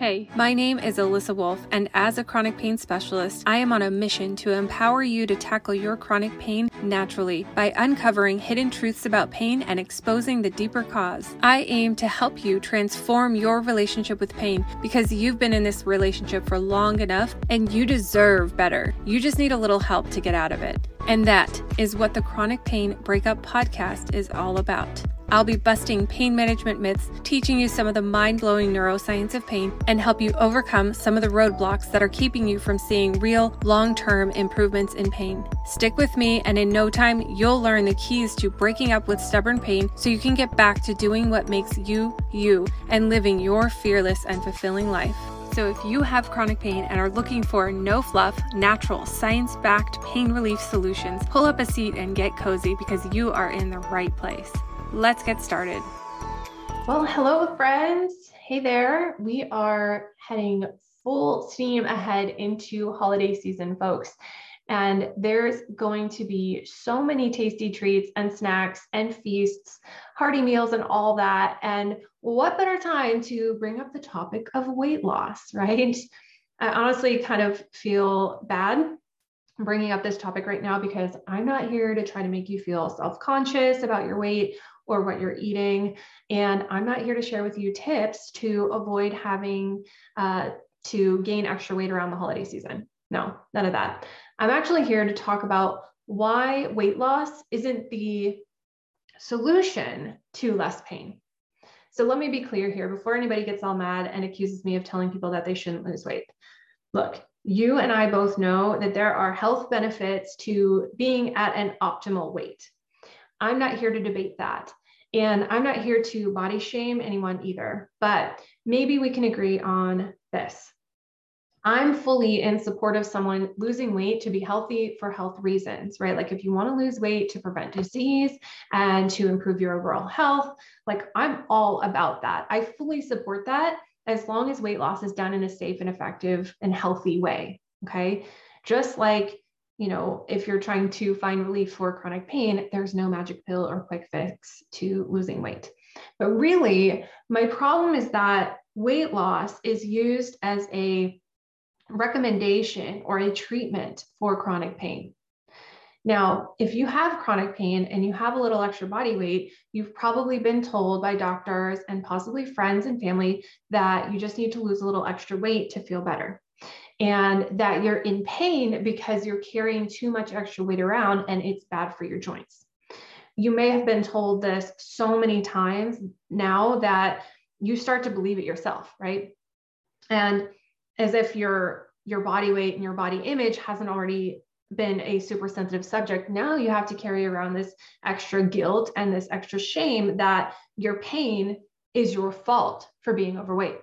Hey, my name is Alissa Wolfe, and as a chronic pain specialist, I am on a mission to empower you to tackle your chronic pain naturally by uncovering hidden truths about pain and exposing the deeper cause. I aim to help you transform your relationship with pain because you've been in this relationship for long enough and you deserve better. You just need a little help to get out of it. And that is what the Chronic Pain Breakup Podcast is all about. I'll be busting pain management myths, teaching you some of the mind blowing neuroscience of pain, and help you overcome some of the roadblocks that are keeping you from seeing real, long term improvements in pain. Stick with me, and in no time, you'll learn the keys to breaking up with stubborn pain so you can get back to doing what makes you, you, and living your fearless and fulfilling life. So, if you have chronic pain and are looking for no fluff, natural, science backed pain relief solutions, pull up a seat and get cozy because you are in the right place. Let's get started. Well, hello, friends. Hey there. We are heading full steam ahead into holiday season, folks. And there's going to be so many tasty treats and snacks and feasts, hearty meals, and all that. And what better time to bring up the topic of weight loss, right? I honestly kind of feel bad bringing up this topic right now because I'm not here to try to make you feel self conscious about your weight or what you're eating. And I'm not here to share with you tips to avoid having uh, to gain extra weight around the holiday season. No, none of that. I'm actually here to talk about why weight loss isn't the solution to less pain. So let me be clear here before anybody gets all mad and accuses me of telling people that they shouldn't lose weight. Look, you and I both know that there are health benefits to being at an optimal weight. I'm not here to debate that. And I'm not here to body shame anyone either, but maybe we can agree on this. I'm fully in support of someone losing weight to be healthy for health reasons, right? Like if you want to lose weight to prevent disease and to improve your overall health, like I'm all about that. I fully support that as long as weight loss is done in a safe and effective and healthy way. Okay. Just like you know, if you're trying to find relief for chronic pain, there's no magic pill or quick fix to losing weight. But really, my problem is that weight loss is used as a recommendation or a treatment for chronic pain. Now, if you have chronic pain and you have a little extra body weight, you've probably been told by doctors and possibly friends and family that you just need to lose a little extra weight to feel better and that you're in pain because you're carrying too much extra weight around and it's bad for your joints. You may have been told this so many times now that you start to believe it yourself, right? And as if your your body weight and your body image hasn't already been a super sensitive subject, now you have to carry around this extra guilt and this extra shame that your pain is your fault for being overweight.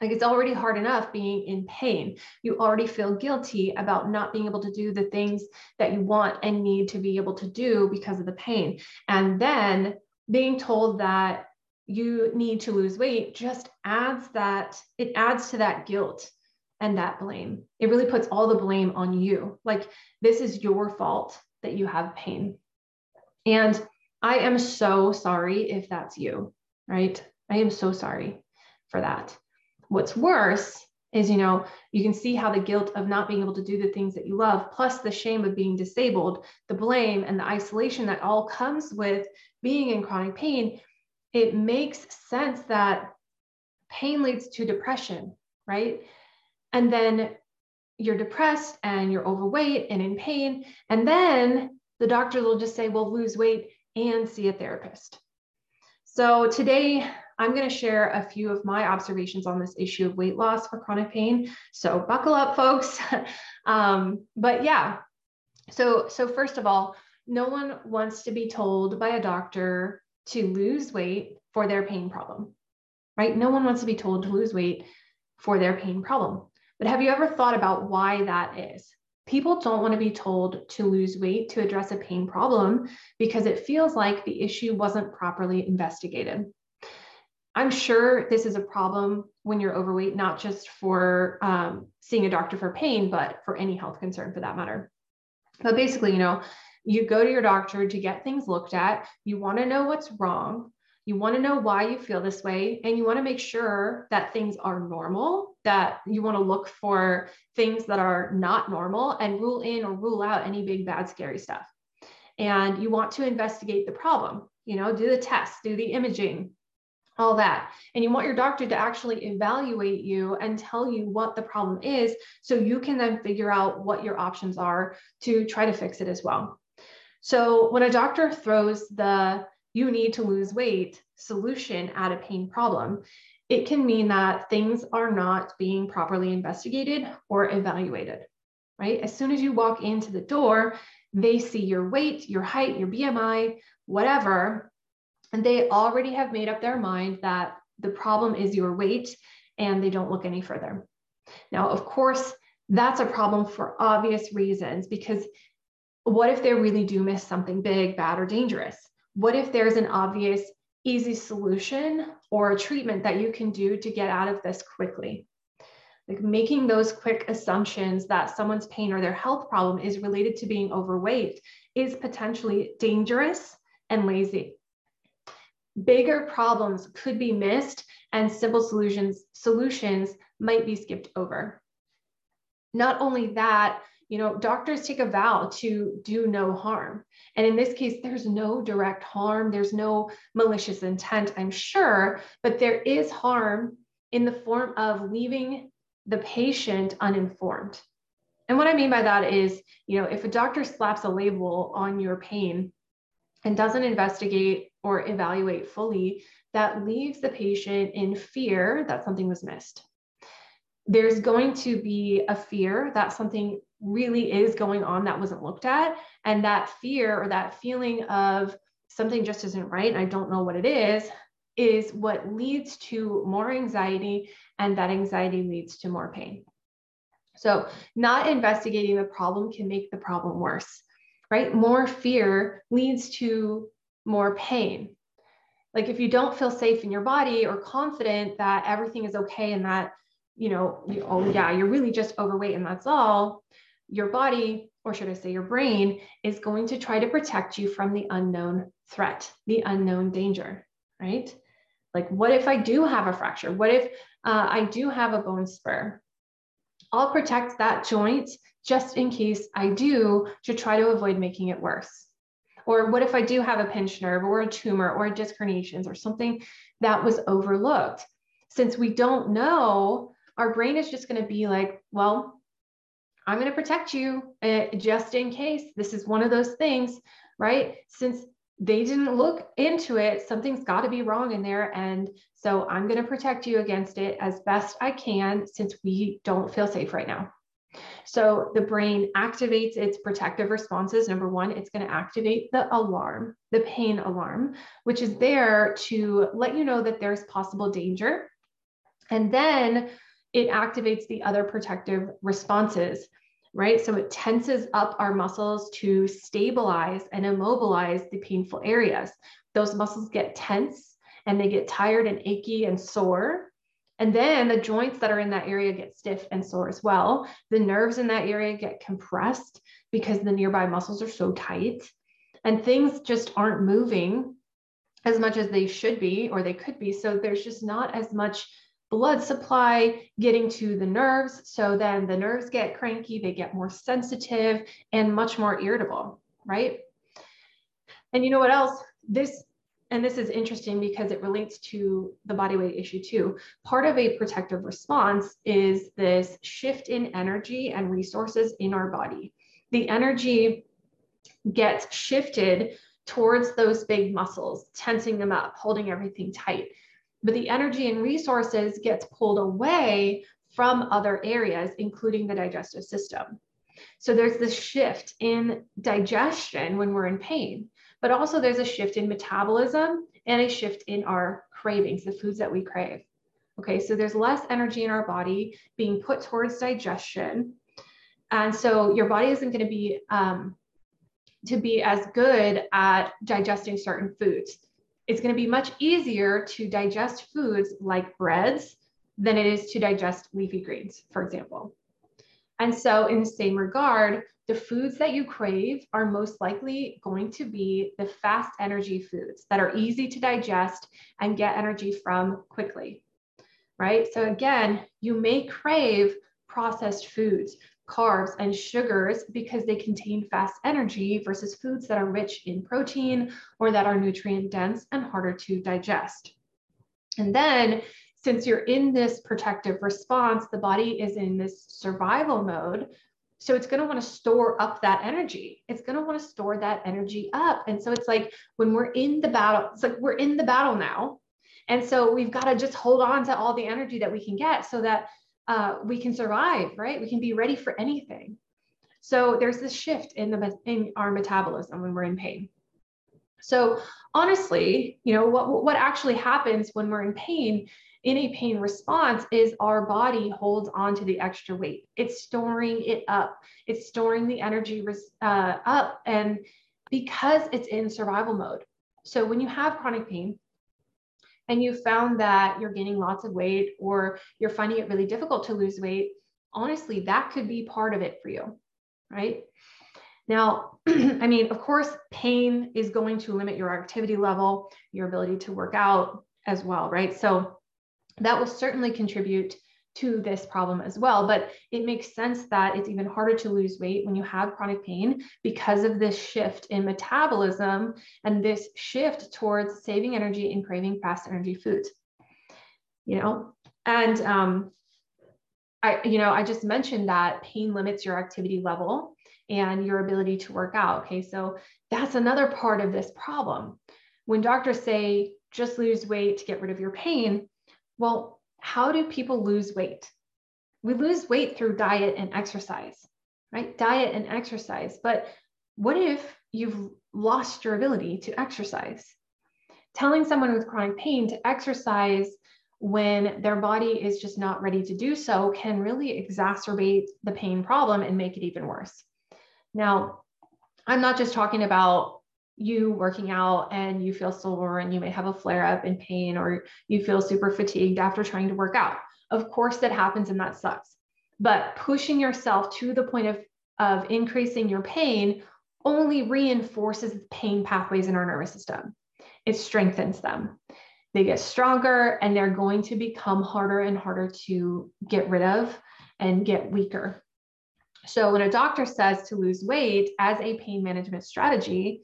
Like it's already hard enough being in pain. You already feel guilty about not being able to do the things that you want and need to be able to do because of the pain. And then being told that you need to lose weight just adds that, it adds to that guilt and that blame. It really puts all the blame on you. Like this is your fault that you have pain. And I am so sorry if that's you, right? I am so sorry for that. What's worse is, you know, you can see how the guilt of not being able to do the things that you love, plus the shame of being disabled, the blame and the isolation that all comes with being in chronic pain, it makes sense that pain leads to depression, right? And then you're depressed and you're overweight and in pain. And then the doctors will just say, well, lose weight and see a therapist. So today, I'm going to share a few of my observations on this issue of weight loss for chronic pain. So buckle up, folks. um, but yeah, so so first of all, no one wants to be told by a doctor to lose weight for their pain problem, right? No one wants to be told to lose weight for their pain problem. But have you ever thought about why that is? People don't want to be told to lose weight to address a pain problem because it feels like the issue wasn't properly investigated. I'm sure this is a problem when you're overweight, not just for um, seeing a doctor for pain, but for any health concern for that matter. But basically, you know, you go to your doctor to get things looked at, you want to know what's wrong, You want to know why you feel this way, and you want to make sure that things are normal, that you want to look for things that are not normal and rule in or rule out any big, bad, scary stuff. And you want to investigate the problem, you know, do the tests, do the imaging, all that. And you want your doctor to actually evaluate you and tell you what the problem is so you can then figure out what your options are to try to fix it as well. So when a doctor throws the you need to lose weight solution at a pain problem, it can mean that things are not being properly investigated or evaluated, right? As soon as you walk into the door, they see your weight, your height, your BMI, whatever, and they already have made up their mind that the problem is your weight and they don't look any further. Now, of course, that's a problem for obvious reasons because what if they really do miss something big, bad, or dangerous? What if there's an obvious, easy solution or a treatment that you can do to get out of this quickly? Like making those quick assumptions that someone's pain or their health problem is related to being overweight is potentially dangerous and lazy bigger problems could be missed and simple solutions solutions might be skipped over not only that you know doctors take a vow to do no harm. And in this case there's no direct harm. There's no malicious intent i'm sure but there is harm in the form of leaving the patient uninformed. And what i mean by that is you know if a doctor slaps a label on your pain and doesn't investigate or evaluate fully, that leaves the patient in fear that something was missed. There's going to be a fear that something really is going on that wasn't looked at. And that fear or that feeling of something just isn't right, and I don't know what it is, is what leads to more anxiety. And that anxiety leads to more pain. So, not investigating the problem can make the problem worse right? More fear leads to more pain. Like if you don't feel safe in your body or confident that everything is okay and that, you know, you, oh yeah, you're really just overweight and that's all, your body, or should I say your brain, is going to try to protect you from the unknown threat, the unknown danger, right? Like, what if I do have a fracture? What if uh, I do have a bone spur? I'll protect that joint just in case I do to try to avoid making it worse. Or what if I do have a pinched nerve or a tumor or a disc herniations or something that was overlooked? Since we don't know, our brain is just going to be like, well, I'm going to protect you uh, just in case. This is one of those things, right? Since they didn't look into it, something's got to be wrong in there. And so I'm going to protect you against it as best I can since we don't feel safe right now. So the brain activates its protective responses. Number one, it's going to activate the alarm, the pain alarm, which is there to let you know that there's possible danger. And then it activates the other protective responses, right? So it tenses up our muscles to stabilize and immobilize the painful areas. Those muscles get tense and they get tired and achy and sore. And then the joints that are in that area get stiff and sore as well. The nerves in that area get compressed because the nearby muscles are so tight. And things just aren't moving as much as they should be or they could be. So there's just not as much blood supply getting to the nerves. So then the nerves get cranky, they get more sensitive and much more irritable, right? And you know what else? This and this is interesting because it relates to the body weight issue too. Part of a protective response is this shift in energy and resources in our body. The energy gets shifted towards those big muscles, tensing them up, holding everything tight. But the energy and resources gets pulled away from other areas, including the digestive system. So there's this shift in digestion when we're in pain but also there's a shift in metabolism and a shift in our cravings, the foods that we crave. Okay, so there's less energy in our body being put towards digestion. And so your body isn't going to be um, to be as good at digesting certain foods. It's going to be much easier to digest foods like breads than it is to digest leafy greens, for example. And so, in the same regard, the foods that you crave are most likely going to be the fast energy foods that are easy to digest and get energy from quickly. Right. So, again, you may crave processed foods, carbs, and sugars because they contain fast energy versus foods that are rich in protein or that are nutrient dense and harder to digest. And then since you're in this protective response, the body is in this survival mode. So it's going to want to store up that energy. It's going to want to store that energy up. And so it's like when we're in the battle, it's like we're in the battle now. And so we've got to just hold on to all the energy that we can get so that uh, we can survive, right? We can be ready for anything. So there's this shift in the in our metabolism when we're in pain. So honestly, you know what what actually happens when we're in pain in a pain response is our body holds on to the extra weight. It's storing it up. It's storing the energy uh, up. And because it's in survival mode. So when you have chronic pain and you found that you're gaining lots of weight or you're finding it really difficult to lose weight, honestly, that could be part of it for you, right? Now, I mean, of course, pain is going to limit your activity level, your ability to work out as well, right? So that will certainly contribute to this problem as well. But it makes sense that it's even harder to lose weight when you have chronic pain because of this shift in metabolism and this shift towards saving energy and craving fast energy foods. You know, and um, I, you know, I just mentioned that pain limits your activity level and your ability to work out. Okay, so that's another part of this problem. When doctors say just lose weight to get rid of your pain, well, how do people lose weight? We lose weight through diet and exercise, right? Diet and exercise. But what if you've lost your ability to exercise? Telling someone with chronic pain to exercise when their body is just not ready to do so can really exacerbate the pain problem and make it even worse. Now, I'm not just talking about you working out and you feel sore and you may have a flare up in pain or you feel super fatigued after trying to work out. Of course, that happens and that sucks. But pushing yourself to the point of, of increasing your pain only reinforces the pain pathways in our nervous system, it strengthens them. They get stronger and they're going to become harder and harder to get rid of and get weaker. So, when a doctor says to lose weight as a pain management strategy,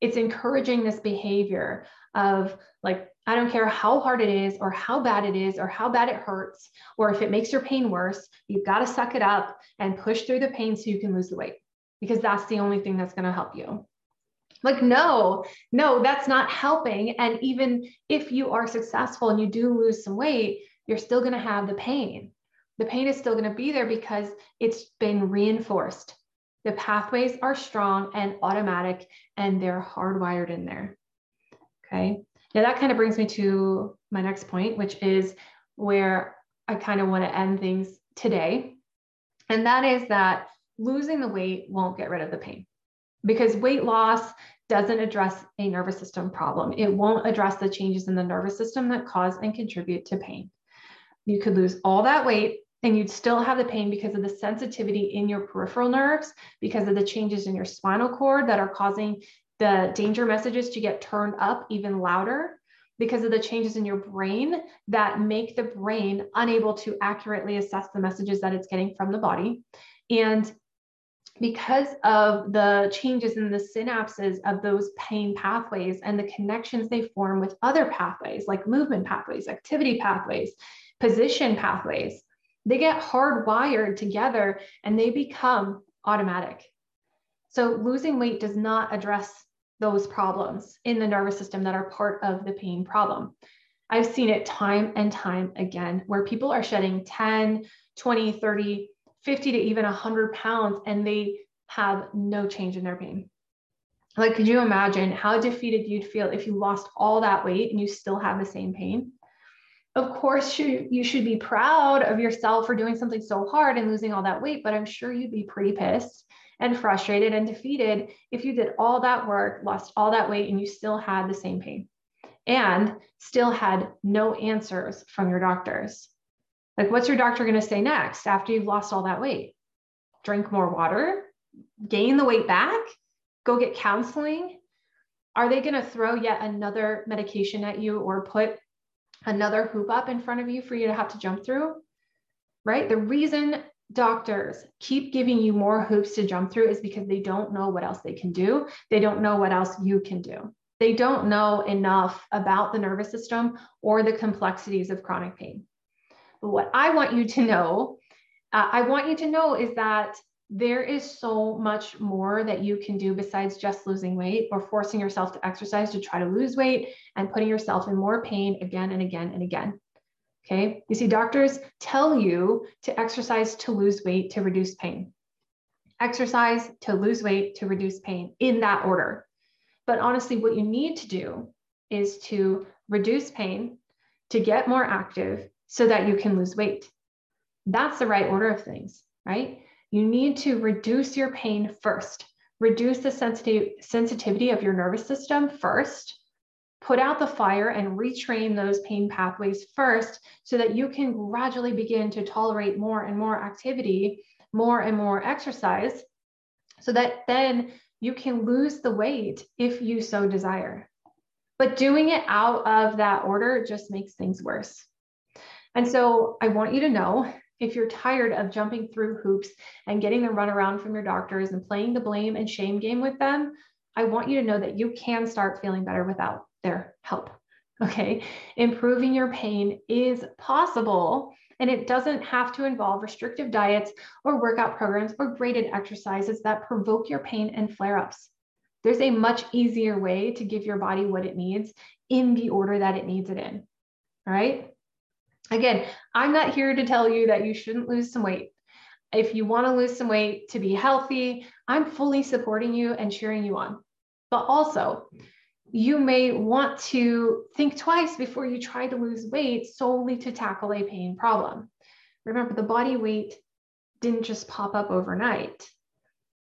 it's encouraging this behavior of like, I don't care how hard it is, or how bad it is, or how bad it hurts, or if it makes your pain worse, you've got to suck it up and push through the pain so you can lose the weight because that's the only thing that's going to help you. Like, no, no, that's not helping. And even if you are successful and you do lose some weight, you're still going to have the pain. The pain is still going to be there because it's been reinforced. The pathways are strong and automatic, and they're hardwired in there. Okay. Now that kind of brings me to my next point, which is where I kind of want to end things today. And that is that losing the weight won't get rid of the pain because weight loss doesn't address a nervous system problem. It won't address the changes in the nervous system that cause and contribute to pain. You could lose all that weight and you'd still have the pain because of the sensitivity in your peripheral nerves, because of the changes in your spinal cord that are causing the danger messages to get turned up even louder, because of the changes in your brain that make the brain unable to accurately assess the messages that it's getting from the body. And because of the changes in the synapses of those pain pathways and the connections they form with other pathways like movement pathways, activity pathways, position pathways, they get hardwired together and they become automatic. So losing weight does not address those problems in the nervous system that are part of the pain problem. I've seen it time and time again where people are shedding 10, 20, 30, 50 to even 100 pounds and they have no change in their pain. Like, could you imagine how defeated you'd feel if you lost all that weight and you still have the same pain? Of course you, you should be proud of yourself for doing something so hard and losing all that weight but i'm sure you'd be pretty pissed and frustrated and defeated if you did all that work lost all that weight and you still had the same pain and still had no answers from your doctors like what's your doctor going to say next after you've lost all that weight drink more water, gain the weight back, go get counseling? Are they going to throw yet another medication at you or put another hoop up in front of you for you to have to jump through? Right? The reason doctors keep giving you more hoops to jump through is because they don't know what else they can do. They don't know what else you can do. They don't know enough about the nervous system or the complexities of chronic pain. But what I want you to know, uh, I want you to know is that there is so much more that you can do besides just losing weight or forcing yourself to exercise to try to lose weight and putting yourself in more pain again and again and again. Okay. You see, doctors tell you to exercise to lose weight to reduce pain. Exercise to lose weight to reduce pain in that order. But honestly, what you need to do is to reduce pain, to get more active so that you can lose weight. That's the right order of things, right? You need to reduce your pain first, reduce the sensitivity of your nervous system first, put out the fire and retrain those pain pathways first so that you can gradually begin to tolerate more and more activity, more and more exercise, so that then you can lose the weight if you so desire. But doing it out of that order just makes things worse. And so I want you to know if you're tired of jumping through hoops and getting the runaround from your doctors and playing the blame and shame game with them, I want you to know that you can start feeling better without their help. Okay. Improving your pain is possible, and it doesn't have to involve restrictive diets or workout programs or graded exercises that provoke your pain and flare ups. There's a much easier way to give your body what it needs in the order that it needs it in. All right. Again, I'm not here to tell you that you shouldn't lose some weight. If you want to lose some weight to be healthy, I'm fully supporting you and cheering you on. But also, you may want to think twice before you try to lose weight solely to tackle a pain problem. Remember, the body weight didn't just pop up overnight.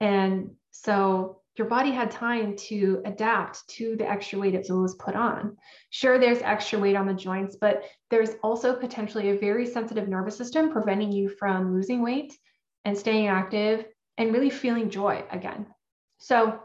And so your body had time to adapt to the extra weight it was put on. Sure, there's extra weight on the joints, but there's also potentially a very sensitive nervous system preventing you from losing weight and staying active and really feeling joy again. So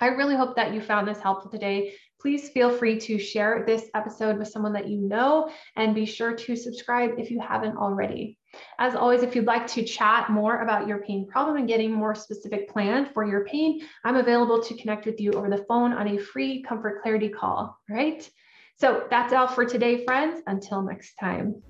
I really hope that you found this helpful today. Please feel free to share this episode with someone that you know and be sure to subscribe if you haven't already. As always, if you'd like to chat more about your pain problem and getting more specific plan for your pain, I'm available to connect with you over the phone on a free comfort clarity call, right? So that's all for today, friends. Until next time.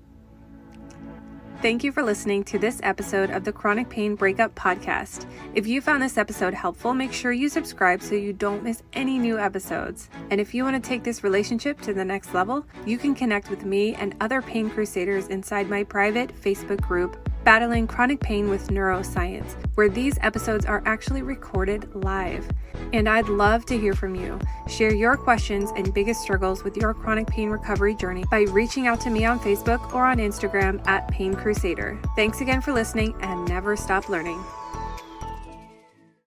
Thank you for listening to this episode of the Chronic Pain Breakup Podcast. If you found this episode helpful, make sure you subscribe so you don't miss any new episodes. And if you want to take this relationship to the next level, you can connect with me and other pain crusaders inside my private Facebook group, Battling Chronic Pain with Neuroscience, where these episodes are actually recorded live. And I'd love to hear from you. Share your questions and biggest struggles with your chronic pain recovery journey by reaching out to me on Facebook or on Instagram at Pain Crusader. Thanks again for listening and never stop learning.